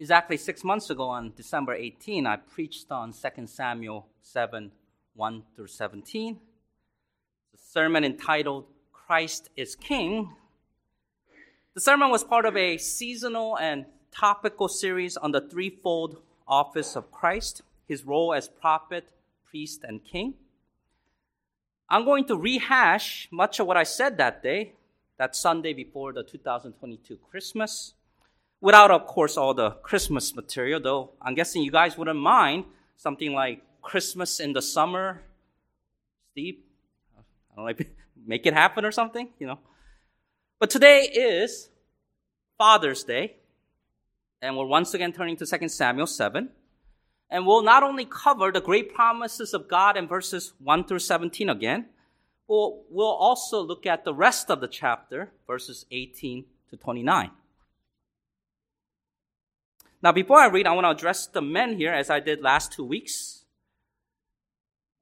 Exactly six months ago on December 18, I preached on 2 Samuel 7 1 through 17. The sermon entitled Christ is King. The sermon was part of a seasonal and topical series on the threefold office of Christ, his role as prophet, priest, and king. I'm going to rehash much of what I said that day, that Sunday before the 2022 Christmas without, of course, all the Christmas material, though I'm guessing you guys wouldn't mind something like Christmas in the summer. Steve, I don't know, make it happen or something, you know. But today is Father's Day, and we're once again turning to 2 Samuel 7. And we'll not only cover the great promises of God in verses 1 through 17 again, we'll also look at the rest of the chapter, verses 18 to 29. Now, before I read, I want to address the men here as I did last two weeks.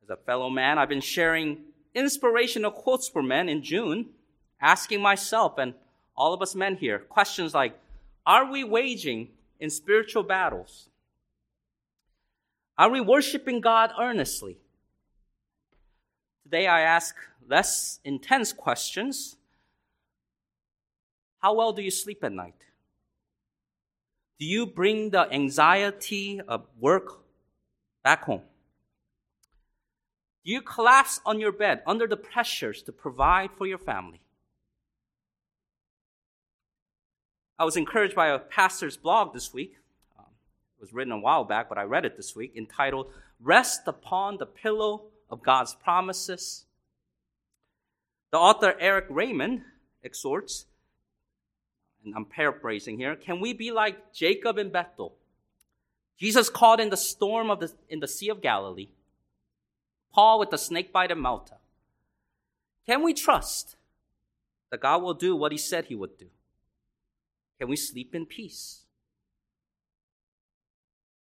As a fellow man, I've been sharing inspirational quotes for men in June, asking myself and all of us men here questions like Are we waging in spiritual battles? Are we worshiping God earnestly? Today I ask less intense questions. How well do you sleep at night? Do you bring the anxiety of work back home? Do you collapse on your bed under the pressures to provide for your family? I was encouraged by a pastor's blog this week. Um, it was written a while back, but I read it this week, entitled Rest Upon the Pillow of God's Promises. The author Erik Raymond exhorts and I'm paraphrasing here, can we be like Jacob in Bethel? Jesus caught in the storm of the, in the Sea of Galilee. Paul with the snake bite in Malta. Can we trust that God will do what he said he would do? Can we sleep in peace?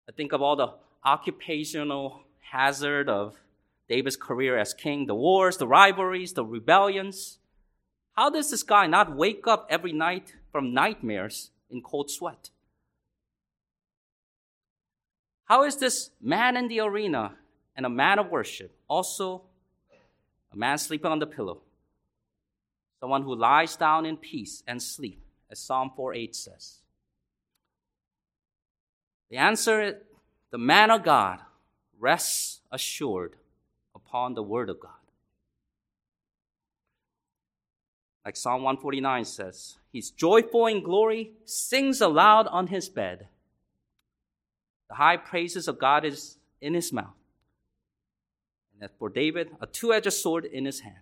I think of all the occupational hazard of David's career as king, the wars, the rivalries, the rebellions. How does this guy not wake up every night from nightmares in cold sweat? How is this man in the arena and a man of worship also a man sleeping on the pillow? Someone who lies down in peace and sleep, as Psalm 4:8 says. The answer is the man of God rests assured upon the word of God. Like Psalm 149 says, He's joyful in glory, sings aloud on his bed. The high praises of God is in his mouth. And as for David, a two edged sword in his hand.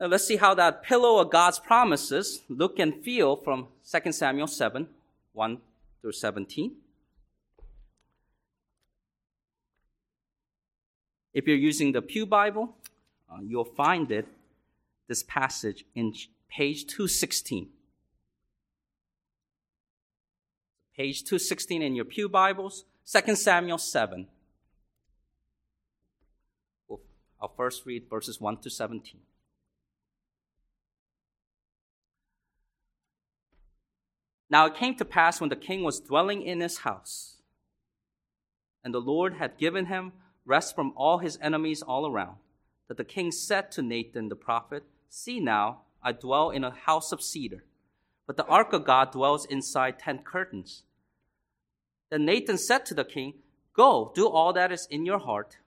Now let's see how that pillow of God's promises look and feel from 2 Samuel 7 1 through 17. If you're using the Pew Bible, uh, you'll find it, this passage, in page 216. Page 216 in your Pew Bibles, 2 Samuel 7. I'll first read verses 1 to 17. Now it came to pass when the king was dwelling in his house, and the Lord had given him rest from all his enemies all around, that the king said to Nathan the prophet, See now, I dwell in a house of cedar, but the ark of God dwells inside tent curtains. Then Nathan said to the king, Go, do all that is in your heart,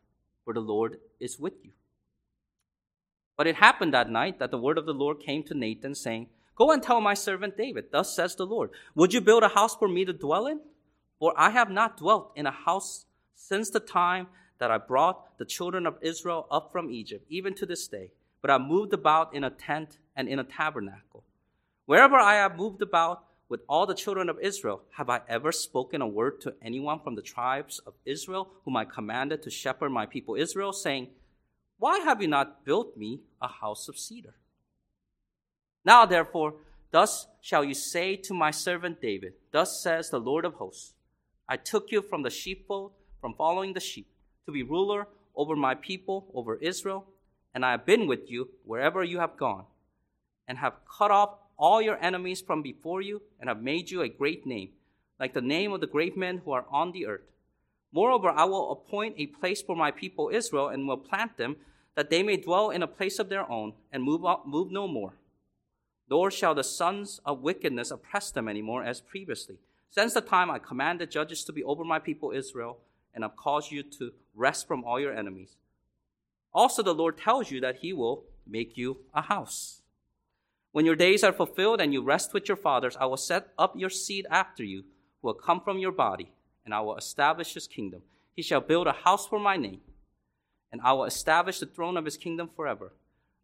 for the Lord is with you. But it happened that night that the word of the Lord came to Nathan, saying, Go and tell my servant David, Thus says the Lord, Would you build a house for me to dwell in? For I have not dwelt in a house since the time that I brought the children of Israel up from Egypt, even to this day. But I moved about in a tent and in a tabernacle. Wherever I have moved about with all the children of Israel, have I ever spoken a word to anyone from the tribes of Israel, whom I commanded to shepherd my people Israel, saying, Why have you not built me a house of cedar? Now, therefore, thus shall you say to my servant David, Thus says the Lord of hosts, I took you from the sheepfold, from following the sheep to be ruler over my people, over Israel, and I have been with you wherever you have gone, and have cut off all your enemies from before you and have made you a great name, like the name of the great men who are on the earth. Moreover, I will appoint a place for my people Israel and will plant them, that they may dwell in a place of their own and move, up, move no more. Nor shall the sons of wickedness oppress them anymore as previously. Since the time I commanded judges to be over my people Israel, and have caused you to rest from all your enemies. Also, the Lord tells you that He will make you a house. When your days are fulfilled and you rest with your fathers, I will set up your seed after you, who will come from your body, and I will establish his kingdom. He shall build a house for my name, and I will establish the throne of his kingdom forever.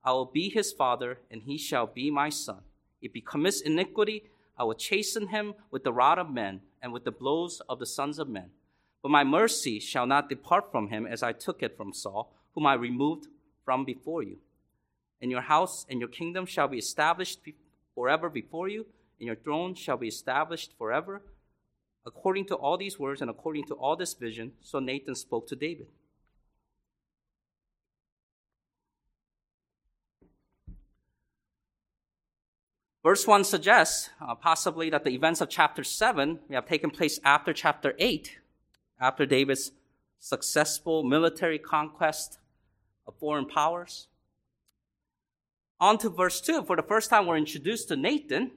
I will be his father, and he shall be my son. If he commits iniquity, I will chasten him with the rod of men and with the blows of the sons of men. But my mercy shall not depart from him as I took it from Saul, whom I removed from before you and your house and your kingdom shall be established forever before you, and your throne shall be established forever. According to all these words and according to all this vision, so Nathan spoke to David. Verse 1 suggests uh, possibly that the events of chapter 7 may have taken place after chapter 8, after David's successful military conquest of foreign powers. On to verse 2. For the first time, we're introduced to Nathan.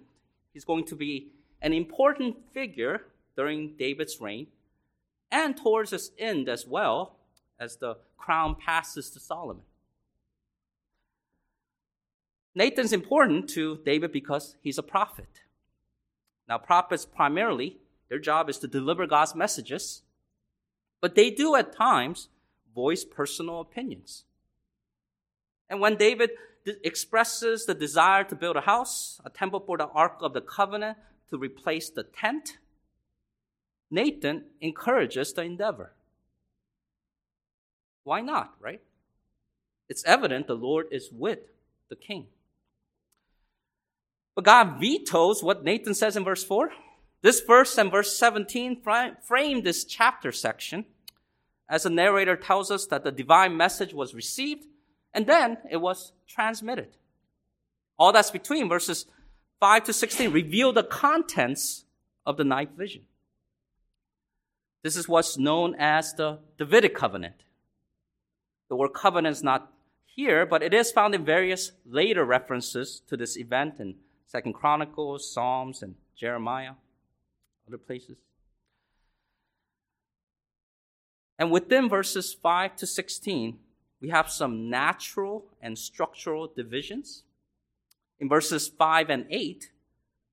He's going to be an important figure during David's reign and towards his end as well as the crown passes to Solomon. Nathan's important to David because he's a prophet. Now, prophets primarily, their job is to deliver God's messages, but they do at times voice personal opinions. And when David expresses the desire to build a house, a temple for the Ark of the Covenant to replace the tent, Nathan encourages the endeavor. Why not, right? It's evident the Lord is with the king. But God vetoes what Nathan says in verse 4. This verse and verse 17 frame this chapter section as the narrator tells us that the divine message was received and then it was transmitted. All that's between verses 5 to 16 reveal the contents of the night vision. This is what's known as the Davidic covenant. The word covenant is not here, but it is found in various later references to this event in Second Chronicles, Psalms, and Jeremiah, other places. And within verses 5 to 16, we have some natural and structural divisions. In verses 5 and 8,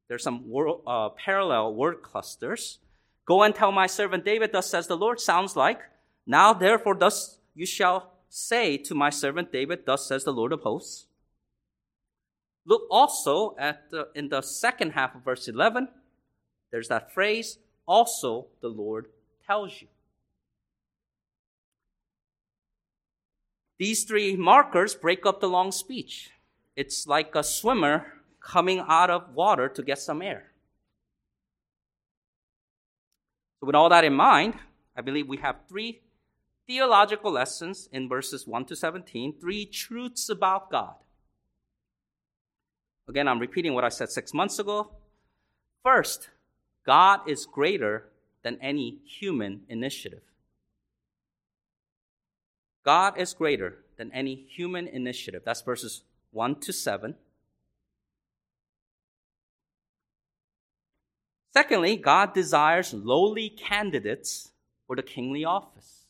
there's some uh, parallel word clusters. Go and tell my servant David, thus says the Lord, sounds like, now therefore thus you shall say to my servant David, thus says the Lord of hosts. Look also at the, in the second half of verse 11, there's that phrase, also the Lord tells you. These three markers break up the long speech. It's like a swimmer coming out of water to get some air. So, with all that in mind, I believe we have three theological lessons in verses 1 to 17, three truths about God. Again, I'm repeating what I said six months ago. First, God is greater than any human initiative. God is greater than any human initiative. That's verses 1 to 7. Secondly, God desires lowly candidates for the kingly office.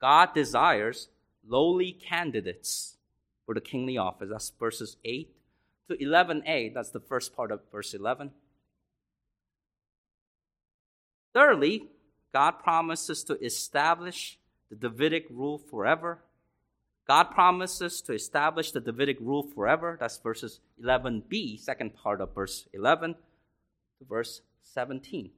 God desires lowly candidates for the kingly office. That's verses 8 to 11a. That's the first part of verse 11. Thirdly, God promises to establish the Davidic rule forever. God promises to establish the Davidic rule forever. That's verses 11b, second part of verse 11 to verse 17.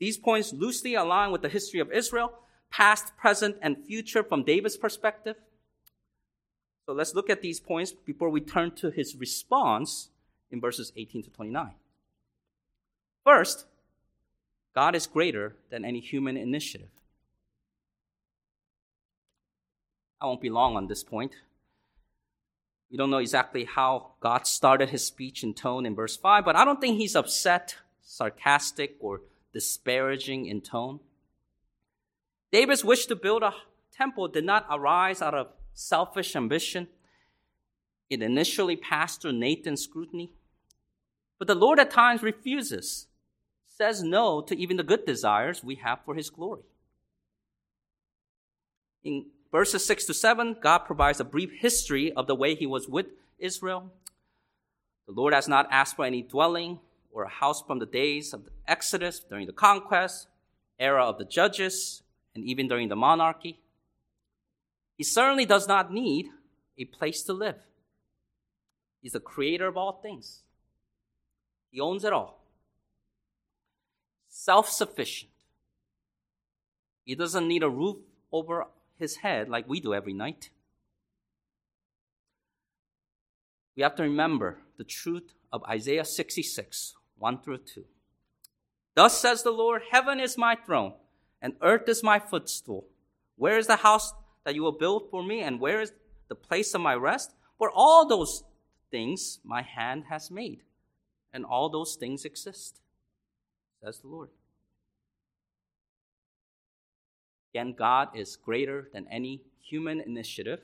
These points loosely align with the history of Israel, past, present, and future from David's perspective. So let's look at these points before we turn to his response in verses 18 to 29. First, God is greater than any human initiative. I won't be long on this point. We don't know exactly how God started his speech and tone in verse 5, but I don't think he's upset, sarcastic, or disparaging in tone. David's wish to build a temple did not arise out of selfish ambition. It initially passed through Nathan's scrutiny. But the Lord at times refuses, says no to even the good desires we have for his glory. In verses 6 to 7, God provides a brief history of the way he was with Israel. The Lord has not asked for any dwelling or a house from the days of the Exodus, during the conquest, era of the judges, and even during the monarchy. He certainly does not need a place to live. He's the creator of all things. He owns it all. Self sufficient. He doesn't need a roof over his head like we do every night. We have to remember the truth of Isaiah 66, 1 through 2. Thus says the Lord Heaven is my throne, and earth is my footstool. Where is the house that you will build for me, and where is the place of my rest? For all those things my hand has made, and all those things exist, says the Lord. Again, God is greater than any human initiative.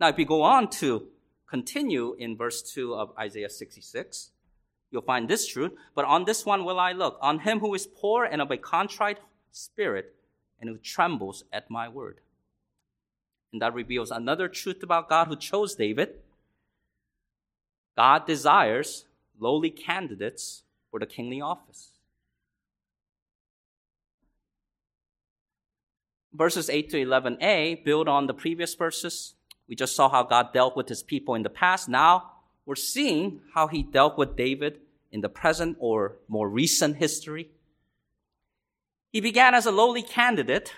Now, if you go on to continue in verse 2 of Isaiah 66, you'll find this truth. But on this one will I look, on him who is poor and of a contrite spirit, and who trembles at my word. And that reveals another truth about God who chose David. God desires lowly candidates for the kingly office. verses 8 to 11a build on the previous verses. We just saw how God dealt with his people in the past. Now we're seeing how he dealt with David in the present or more recent history. He began as a lowly candidate,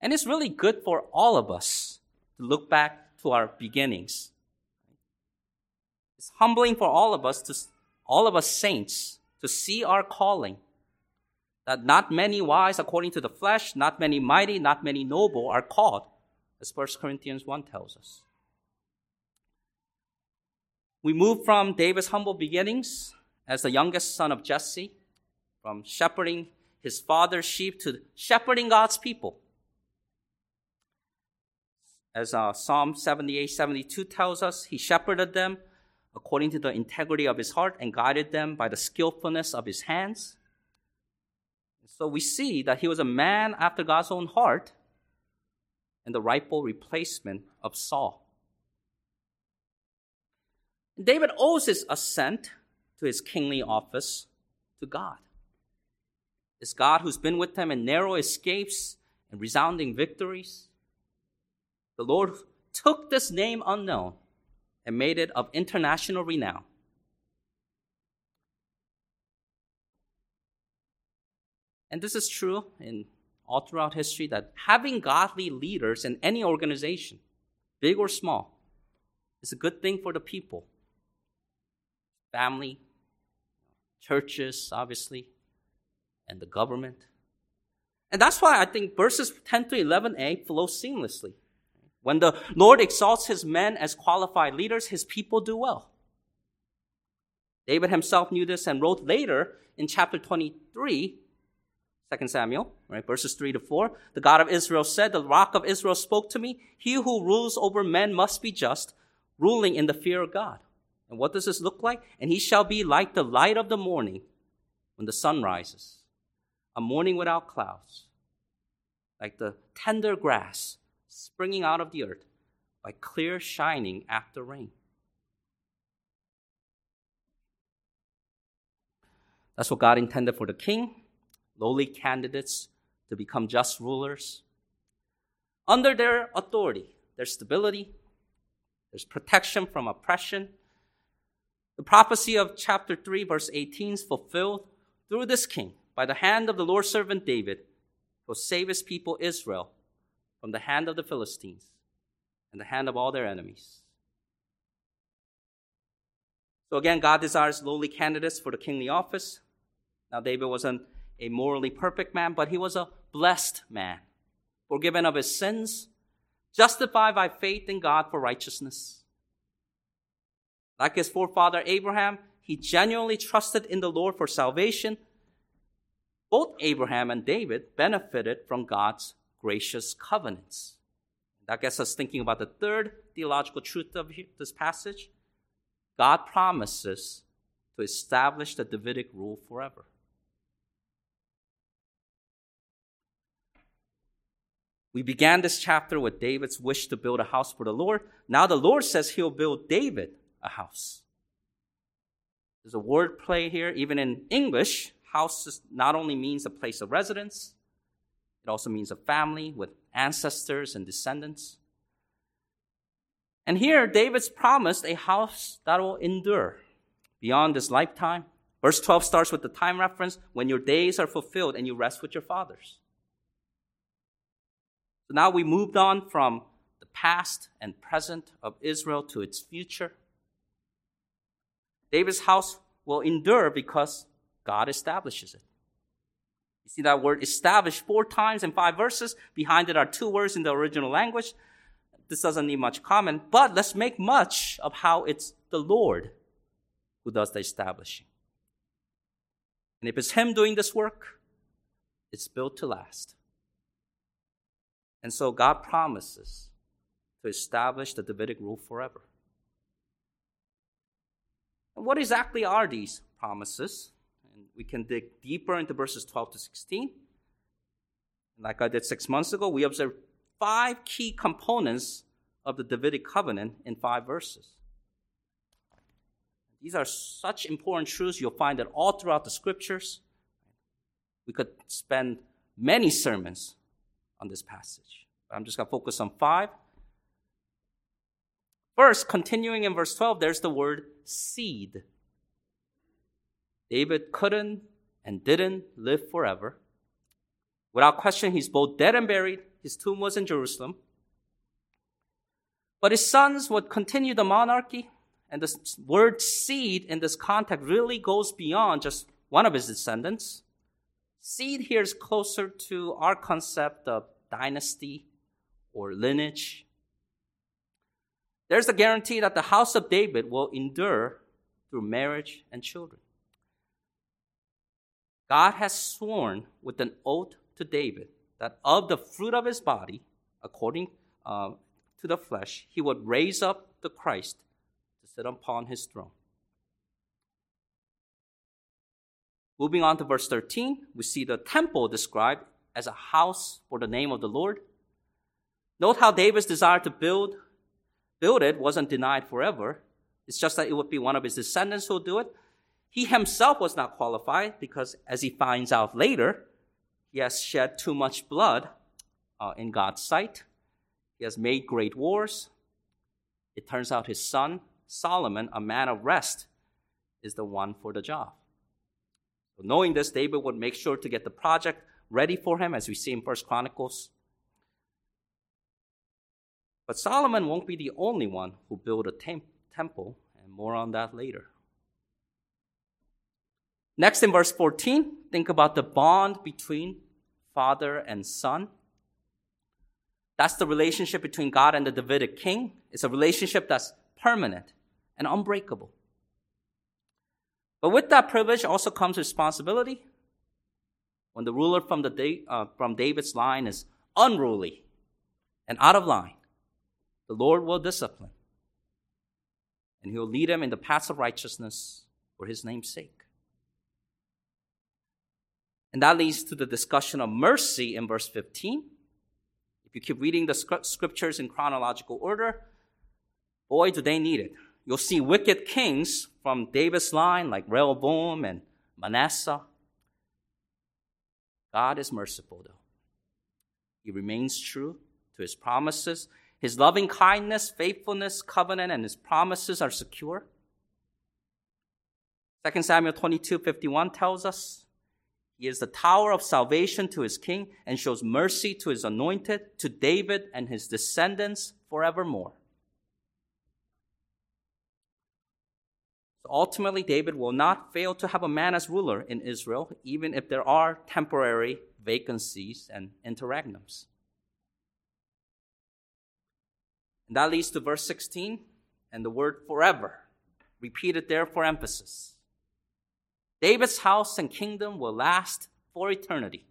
and it's really good for all of us to look back to our beginnings. It's humbling for all of us to all of us saints to see our calling that not many wise according to the flesh, not many mighty, not many noble are called, as 1 Corinthians 1 tells us. We move from David's humble beginnings as the youngest son of Jesse, from shepherding his father's sheep to shepherding God's people. As uh, Psalm 78 72 tells us, he shepherded them according to the integrity of his heart and guided them by the skillfulness of his hands. So we see that he was a man after God's own heart and the rightful replacement of Saul. David owes his ascent to his kingly office to God. It's God who's been with him in narrow escapes and resounding victories. The Lord took this name unknown and made it of international renown. And this is true in all throughout history that having godly leaders in any organization, big or small, is a good thing for the people. Family, churches, obviously, and the government. And that's why I think verses 10 to 11a flow seamlessly. When the Lord exalts his men as qualified leaders, his people do well. David himself knew this and wrote later in chapter 23 Second Samuel, right, verses 3 to 4. The God of Israel said, The rock of Israel spoke to me. He who rules over men must be just, ruling in the fear of God. And what does this look like? And he shall be like the light of the morning when the sun rises, a morning without clouds, like the tender grass springing out of the earth, by clear shining after rain. That's what God intended for the king lowly candidates to become just rulers. Under their authority, there's stability, there's protection from oppression. The prophecy of chapter 3, verse 18 is fulfilled through this king by the hand of the Lord's servant David, who will save his people Israel from the hand of the Philistines and the hand of all their enemies. So again, God desires lowly candidates for the kingly office. Now, David wasn't a morally perfect man, but he was a blessed man, forgiven of his sins, justified by faith in God for righteousness. Like his forefather Abraham, he genuinely trusted in the Lord for salvation. Both Abraham and David benefited from God's gracious covenants. That gets us thinking about the third theological truth of this passage. God promises to establish the Davidic rule forever. We began this chapter with David's wish to build a house for the Lord. Now the Lord says he'll build David a house. There's a word play here. Even in English, house not only means a place of residence, it also means a family with ancestors and descendants. And here, David's promised a house that will endure beyond this lifetime. Verse 12 starts with the time reference when your days are fulfilled and you rest with your fathers. So now we moved on from the past and present of Israel to its future. David's house will endure because God establishes it. You see that word established four times in five verses. Behind it are two words in the original language. This doesn't need much comment, but let's make much of how it's the Lord who does the establishing. And if it's Him doing this work, it's built to last. And so God promises to establish the Davidic rule forever. And what exactly are these promises? And we can dig deeper into verses 12 to 16. Like I did six months ago, we observed five key components of the Davidic covenant in five verses. These are such important truths. You'll find that all throughout the scriptures. We could spend many sermons on this passage. I'm just going to focus on five. First, continuing in verse 12, there's the word seed. David couldn't and didn't live forever. Without question, he's both dead and buried. His tomb was in Jerusalem. But his sons would continue the monarchy, and the word seed in this context really goes beyond just one of his descendants. Seed here is closer to our concept of dynasty or lineage. There's a guarantee that the house of David will endure through marriage and children. God has sworn with an oath to David that of the fruit of his body, according uh, to the flesh, he would raise up the Christ to sit upon his throne. Moving on to verse 13, we see the temple described as a house for the name of the Lord. Note how David's desire to build, build it wasn't denied forever. It's just that it would be one of his descendants who'll do it. He himself was not qualified because, as he finds out later, he has shed too much blood uh, in God's sight. He has made great wars. It turns out his son, Solomon, a man of rest, is the one for the job. So knowing this, David would make sure to get the project ready for him, as we see in First Chronicles. But Solomon won't be the only one who built a tem- temple, and more on that later. Next, in verse 14, think about the bond between father and son. That's the relationship between God and the Davidic king. It's a relationship that's permanent and unbreakable. But with that privilege also comes responsibility when the ruler from, the, uh, from David's line is unruly and out of line, the Lord will discipline. And he'll lead him in the paths of righteousness for his name's sake. And that leads to the discussion of mercy in verse 15. If you keep reading the scriptures in chronological order, boy, do they need it. You'll see wicked kings from David's line, like Rehoboam and Manasseh, God is merciful, though. He remains true to his promises. His loving kindness, faithfulness, covenant, and his promises are secure. 2 Samuel 22 51 tells us he is the tower of salvation to his king and shows mercy to his anointed, to David and his descendants forevermore. So ultimately, David will not fail to have a man as ruler in Israel, even if there are temporary vacancies and interregnums. And that leads to verse 16 and the word forever, repeated there for emphasis. David's house and kingdom will last for eternity.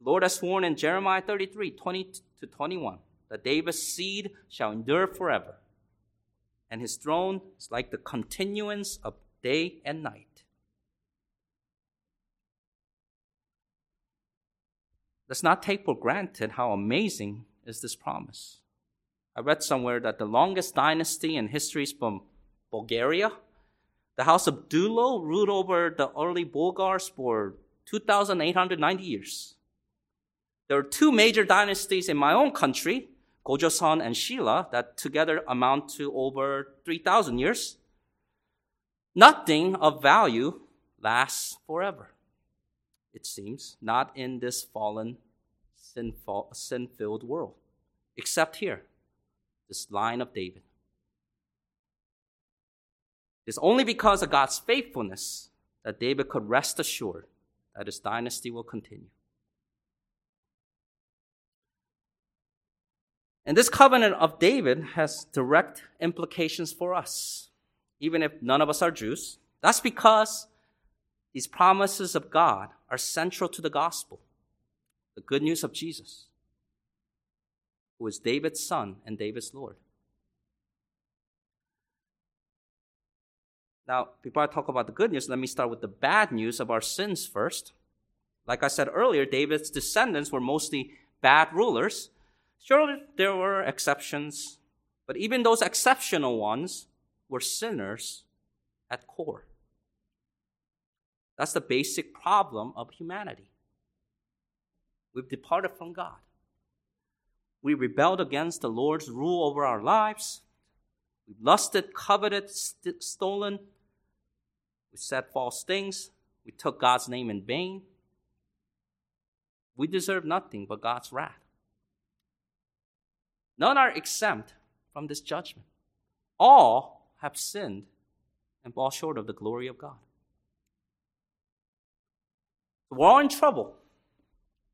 The Lord has sworn in Jeremiah 33 20 to 21 that David's seed shall endure forever, and his throne is like the continuance of day and night. Let's not take for granted how amazing is this promise. I read somewhere that the longest dynasty in history is from Bulgaria. The house of Dulo ruled over the early Bulgars for 2,890 years. There are two major dynasties in my own country, Gojoseon and Silla, that together amount to over 3,000 years. Nothing of value lasts forever it seems, not in this fallen, sin filled world, except here, this line of David. It's only because of God's faithfulness that David could rest assured that his dynasty will continue. And this covenant of David has direct implications for us, even if none of us are Jews. That's because these promises of God are central to the gospel, the good news of Jesus, who is David's son and David's Lord. Now, before I talk about the good news, let me start with the bad news of our sins first. Like I said earlier, David's descendants were mostly bad rulers. Surely there were exceptions, but even those exceptional ones were sinners at core. That's the basic problem of humanity. We've departed from God. We rebelled against the Lord's rule over our lives. We lusted, coveted, st- stolen. We said false things. We took God's name in vain. We deserve nothing but God's wrath. None are exempt from this judgment. All have sinned and fall short of the glory of God. We're all in trouble.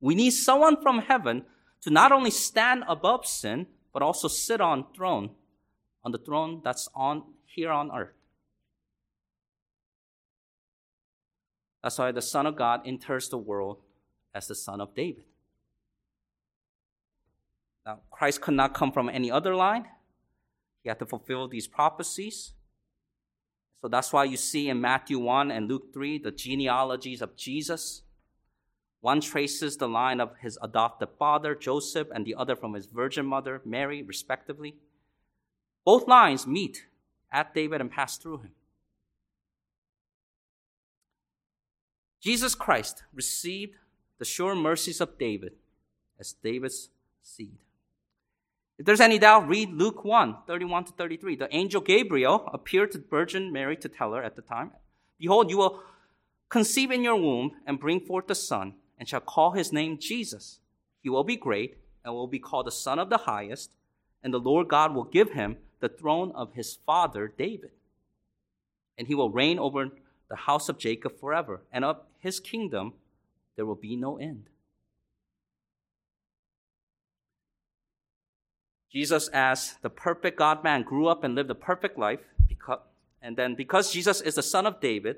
We need someone from heaven to not only stand above sin, but also sit on throne, on the throne that's on here on earth. That's why the Son of God enters the world as the Son of David. Now, Christ could not come from any other line. He had to fulfill these prophecies. So that's why you see in Matthew 1 and Luke 3 the genealogies of Jesus. One traces the line of his adopted father, Joseph, and the other from his virgin mother, Mary, respectively. Both lines meet at David and pass through him. Jesus Christ received the sure mercies of David as David's seed. If there's any doubt, read Luke 1 31 to 33. The angel Gabriel appeared to Virgin Mary to tell her at the time Behold, you will conceive in your womb and bring forth a son and shall call his name Jesus. He will be great and will be called the Son of the Highest, and the Lord God will give him the throne of his father David. And he will reign over the house of Jacob forever, and of his kingdom there will be no end. Jesus, as the perfect God man, grew up and lived a perfect life, because, and then because Jesus is the son of David,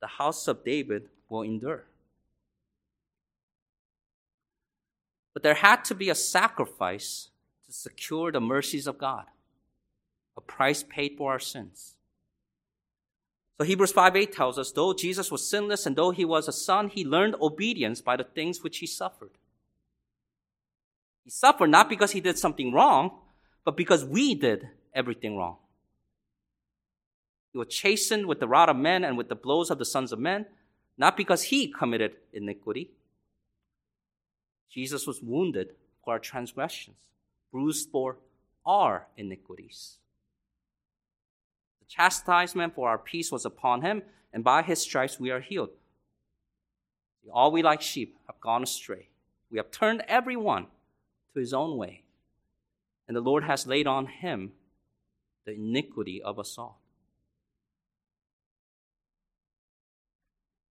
the house of David will endure. But there had to be a sacrifice to secure the mercies of God, a price paid for our sins. So Hebrews 5 8 tells us, though Jesus was sinless and though he was a son, he learned obedience by the things which he suffered. He suffered not because he did something wrong, but because we did everything wrong. He was chastened with the rod of men and with the blows of the sons of men, not because he committed iniquity, Jesus was wounded for our transgressions, bruised for our iniquities. Chastisement for our peace was upon him, and by his stripes we are healed. All we like sheep have gone astray. We have turned every one to his own way, and the Lord has laid on him the iniquity of us all.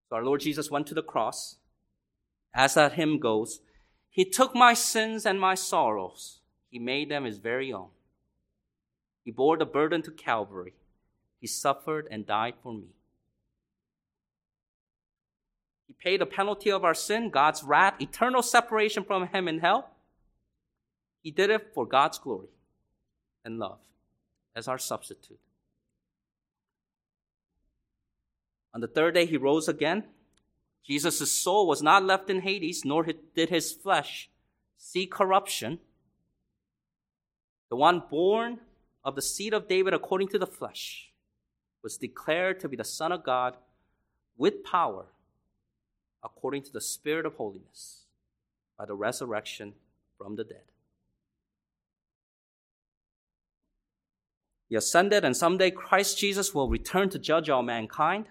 So our Lord Jesus went to the cross. As that hymn goes, he took my sins and my sorrows he made them his very own. He bore the burden to Calvary. He suffered and died for me. He paid the penalty of our sin, God's wrath, eternal separation from him in hell. He did it for God's glory and love as our substitute. On the third day, he rose again. Jesus' soul was not left in Hades, nor did his flesh see corruption. The one born of the seed of David according to the flesh was declared to be the Son of God with power according to the Spirit of holiness by the resurrection from the dead. He ascended, and someday Christ Jesus will return to judge all mankind.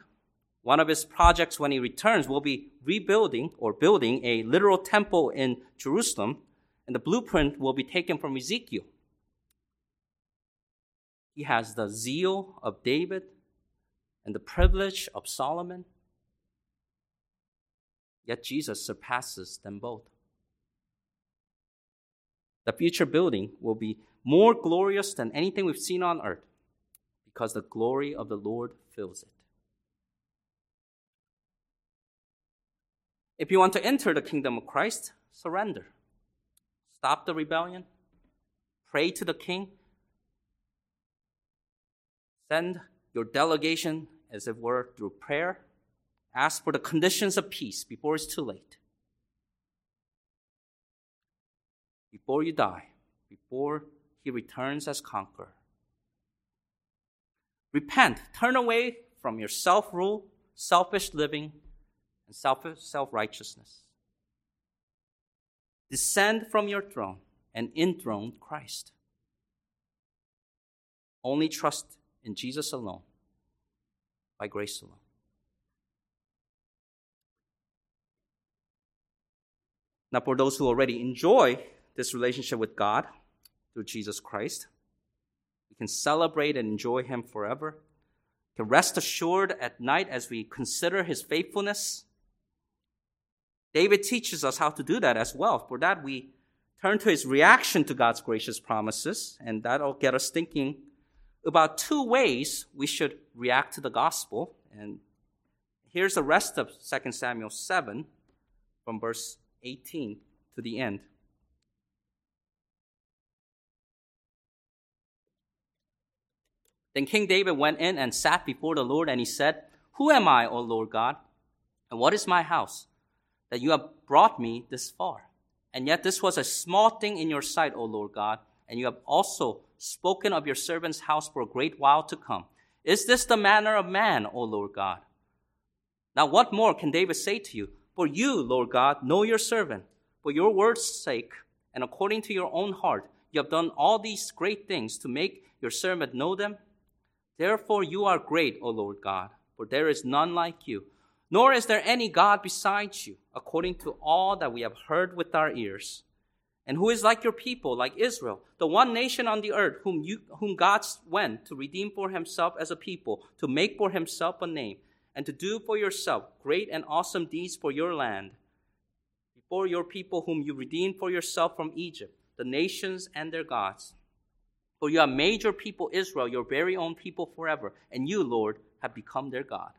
One of his projects when he returns will be rebuilding or building a literal temple in Jerusalem, and the blueprint will be taken from Ezekiel. He has the zeal of David and the privilege of Solomon, yet Jesus surpasses them both. The future building will be more glorious than anything we've seen on earth because the glory of the Lord fills it. If you want to enter the kingdom of Christ, surrender. Stop the rebellion. Pray to the king. Send your delegation, as it were, through prayer. Ask for the conditions of peace before it's too late. Before you die, before he returns as conqueror. Repent, turn away from your self rule, selfish living, and self righteousness. Descend from your throne and enthrone Christ. Only trust in Jesus alone, by grace alone. Now, for those who already enjoy this relationship with God through Jesus Christ, we can celebrate and enjoy Him forever. We can rest assured at night as we consider His faithfulness David teaches us how to do that as well. For that, we turn to his reaction to God's gracious promises, and that'll get us thinking about two ways we should react to the gospel. And here's the rest of 2 Samuel 7 from verse 18 to the end. Then King David went in and sat before the Lord, and he said, Who am I, O Lord God? And what is my house? that you have brought me this far. And yet this was a small thing in your sight, O Lord God, and you have also spoken of your servant's house for a great while to come. Is this the manner of man, O Lord God? Now what more can David say to you? For you, Lord God, know your servant. For your word's sake, and according to your own heart, you have done all these great things to make your servant know them. Therefore you are great, O Lord God, for there is none like you nor is there any God besides you, according to all that we have heard with our ears. And who is like your people, like Israel, the one nation on the earth whom, you, whom God went to redeem for himself as a people, to make for himself a name, and to do for yourself great and awesome deeds for your land, before your people whom you redeemed for yourself from Egypt, the nations and their gods. For you have made your people Israel your very own people forever, and you, Lord, have become their God.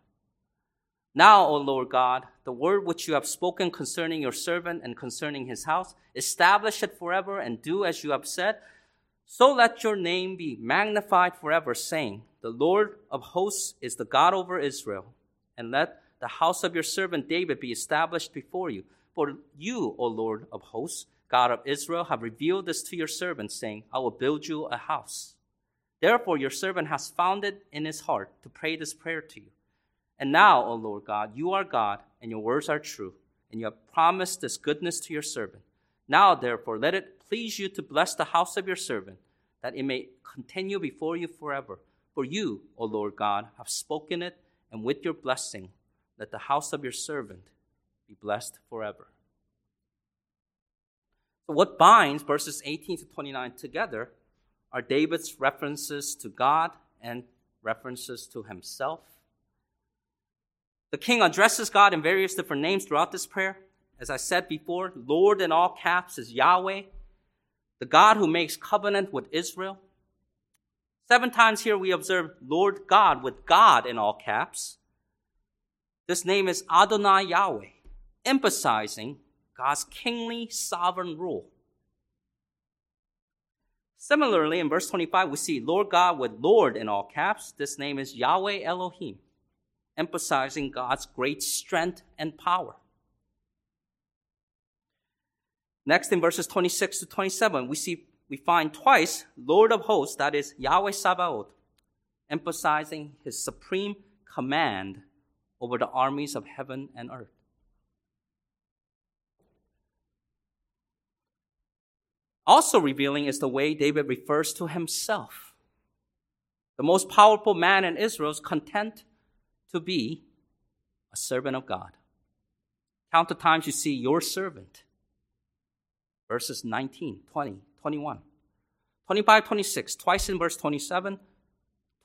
Now, O Lord God, the word which you have spoken concerning your servant and concerning his house, establish it forever and do as you have said. So let your name be magnified forever, saying, The Lord of hosts is the God over Israel. And let the house of your servant David be established before you. For you, O Lord of hosts, God of Israel, have revealed this to your servant, saying, I will build you a house. Therefore, your servant has found it in his heart to pray this prayer to you. And now, O Lord God, you are God, and your words are true, and you have promised this goodness to your servant. Now, therefore, let it please you to bless the house of your servant, that it may continue before you forever. For you, O Lord God, have spoken it, and with your blessing, let the house of your servant be blessed forever. So, what binds verses 18 to 29 together are David's references to God and references to himself the king addresses God in various different names throughout this prayer. As I said before, Lord in all caps is Yahweh. the God who makes covenant with Israel. Seven times here we observe Lord God with God in all caps. This name is Adonai Yahweh, emphasizing God's kingly sovereign rule. Similarly, in verse 25, we see Lord God with Lord in all caps. This name is Yahweh Elohim, emphasizing God's great strength and power. Next, in verses 26 to 27, we see we find twice Lord of hosts, that is Yahweh Sabaoth, emphasizing his supreme command over the armies of heaven and earth. Also revealing is the way David refers to himself. The most powerful man in Israel is content to be a servant of God. Count the times you see your servant verses 19, 20, 21, 25, 26, twice in verse 27,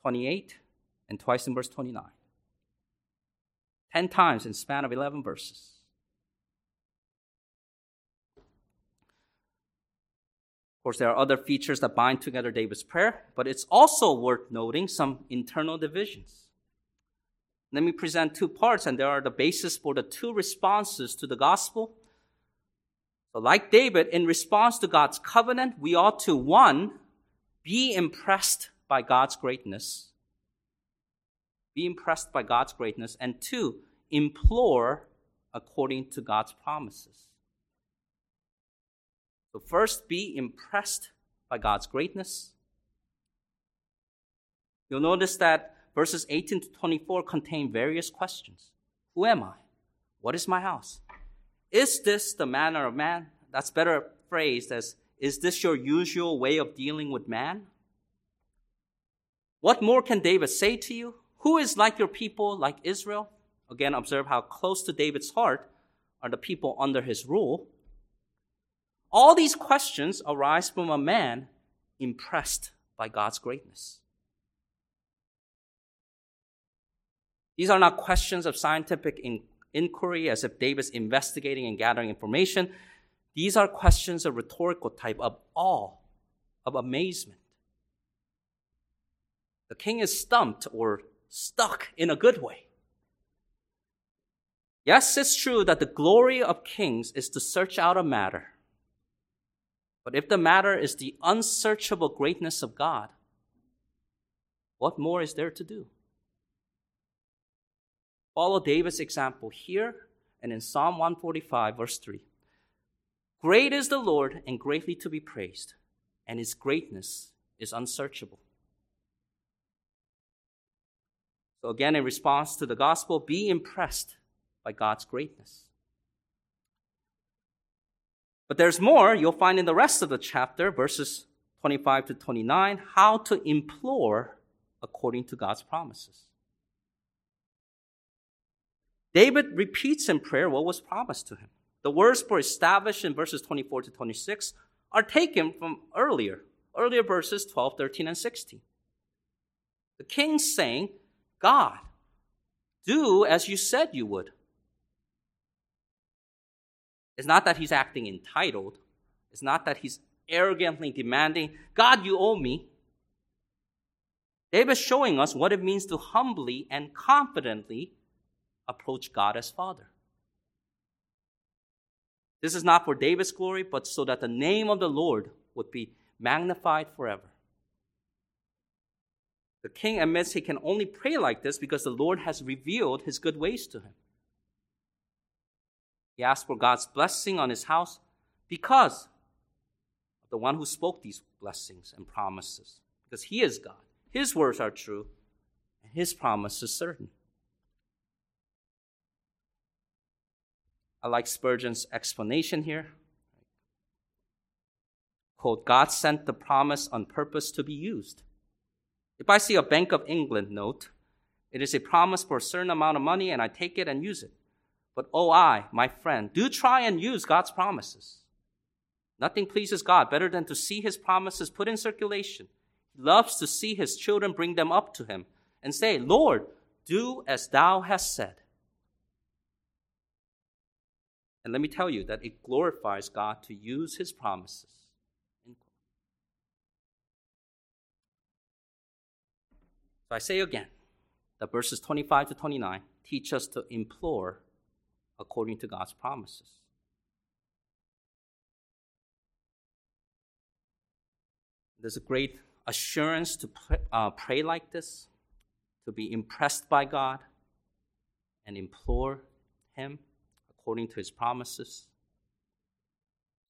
28, and twice in verse 29. Ten times in span of 11 verses. Of course, there are other features that bind together David's prayer, but it's also worth noting some internal divisions. Let me present two parts, and there are the basis for the two responses to the gospel so, like David, in response to God's covenant, we ought to, one, be impressed by God's greatness, be impressed by God's greatness, and two, implore according to God's promises. So, first, be impressed by God's greatness. You'll notice that verses 18 to 24 contain various questions Who am I? What is my house? Is this the manner of man? That's better phrased as, Is this your usual way of dealing with man? What more can David say to you? Who is like your people, like Israel? Again, observe how close to David's heart are the people under his rule. All these questions arise from a man impressed by God's greatness. These are not questions of scientific inquiry as if David's investigating and gathering information. These are questions of rhetorical type of awe, of amazement. The king is stumped or stuck in a good way. Yes, it's true that the glory of kings is to search out a matter. But if the matter is the unsearchable greatness of God, what more is there to do? Follow David's example here and in Psalm 145, verse 3. Great is the Lord and greatly to be praised, and his greatness is unsearchable. So, again, in response to the gospel, be impressed by God's greatness. But there's more. You'll find in the rest of the chapter, verses 25 to 29, how to implore according to God's promises. David repeats in prayer what was promised to him. The words for established in verses 24 to 26 are taken from earlier, earlier verses 12, 13, and 16. The king's saying, God, do as you said you would. It's not that he's acting entitled. It's not that he's arrogantly demanding, God, you owe me. David's showing us what it means to humbly and confidently approach God as Father. This is not for David's glory, but so that the name of the Lord would be magnified forever. The king admits he can only pray like this because the Lord has revealed his good ways to him. He asks for God's blessing on his house because of the one who spoke these blessings and promises. Because he is God. His words are true, and his promise is certain. I like Spurgeon's explanation here. Quote, God sent the promise on purpose to be used. If I see a Bank of England note, it is a promise for a certain amount of money and I take it and use it. But oh, I, my friend, do try and use God's promises. Nothing pleases God better than to see his promises put in circulation. He loves to see his children bring them up to him and say, Lord, do as thou hast said. And let me tell you that it glorifies God to use his promises. So I say again that verses 25 to 29 teach us to implore according to God's promises. There's a great assurance to pray, uh, pray like this, to be impressed by God and implore Him according to His promises.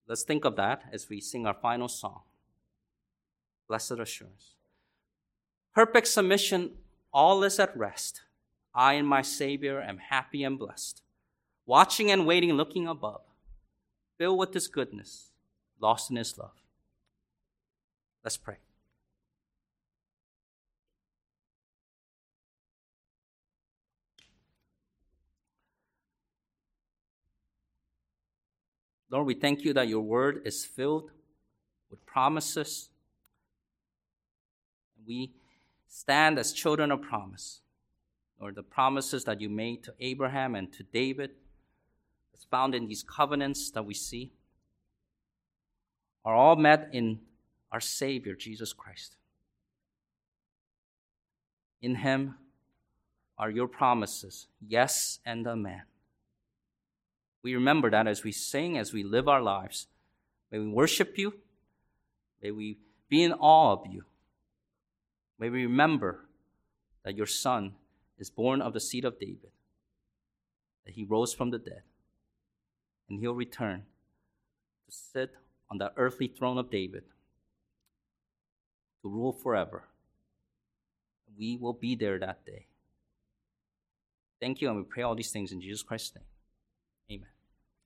Let's think of that as we sing our final song Blessed Assurance. Perfect submission, all is at rest. I and my Savior am happy and blessed, watching and waiting, looking above, filled with His goodness, lost in His love. Let's pray. Lord, we thank you that your word is filled with promises. We stand as children of promise. Lord, the promises that you made to Abraham and to David, as found in these covenants that we see, are all met in our Savior, Jesus Christ. In him are your promises, yes and amen. We remember that as we sing, as we live our lives. May we worship you. May we be in awe of you. May we remember that your Son is born of the seed of David, that he rose from the dead, and he'll return to sit on the earthly throne of David to rule forever. We will be there that day. Thank you, and we pray all these things in Jesus Christ's name.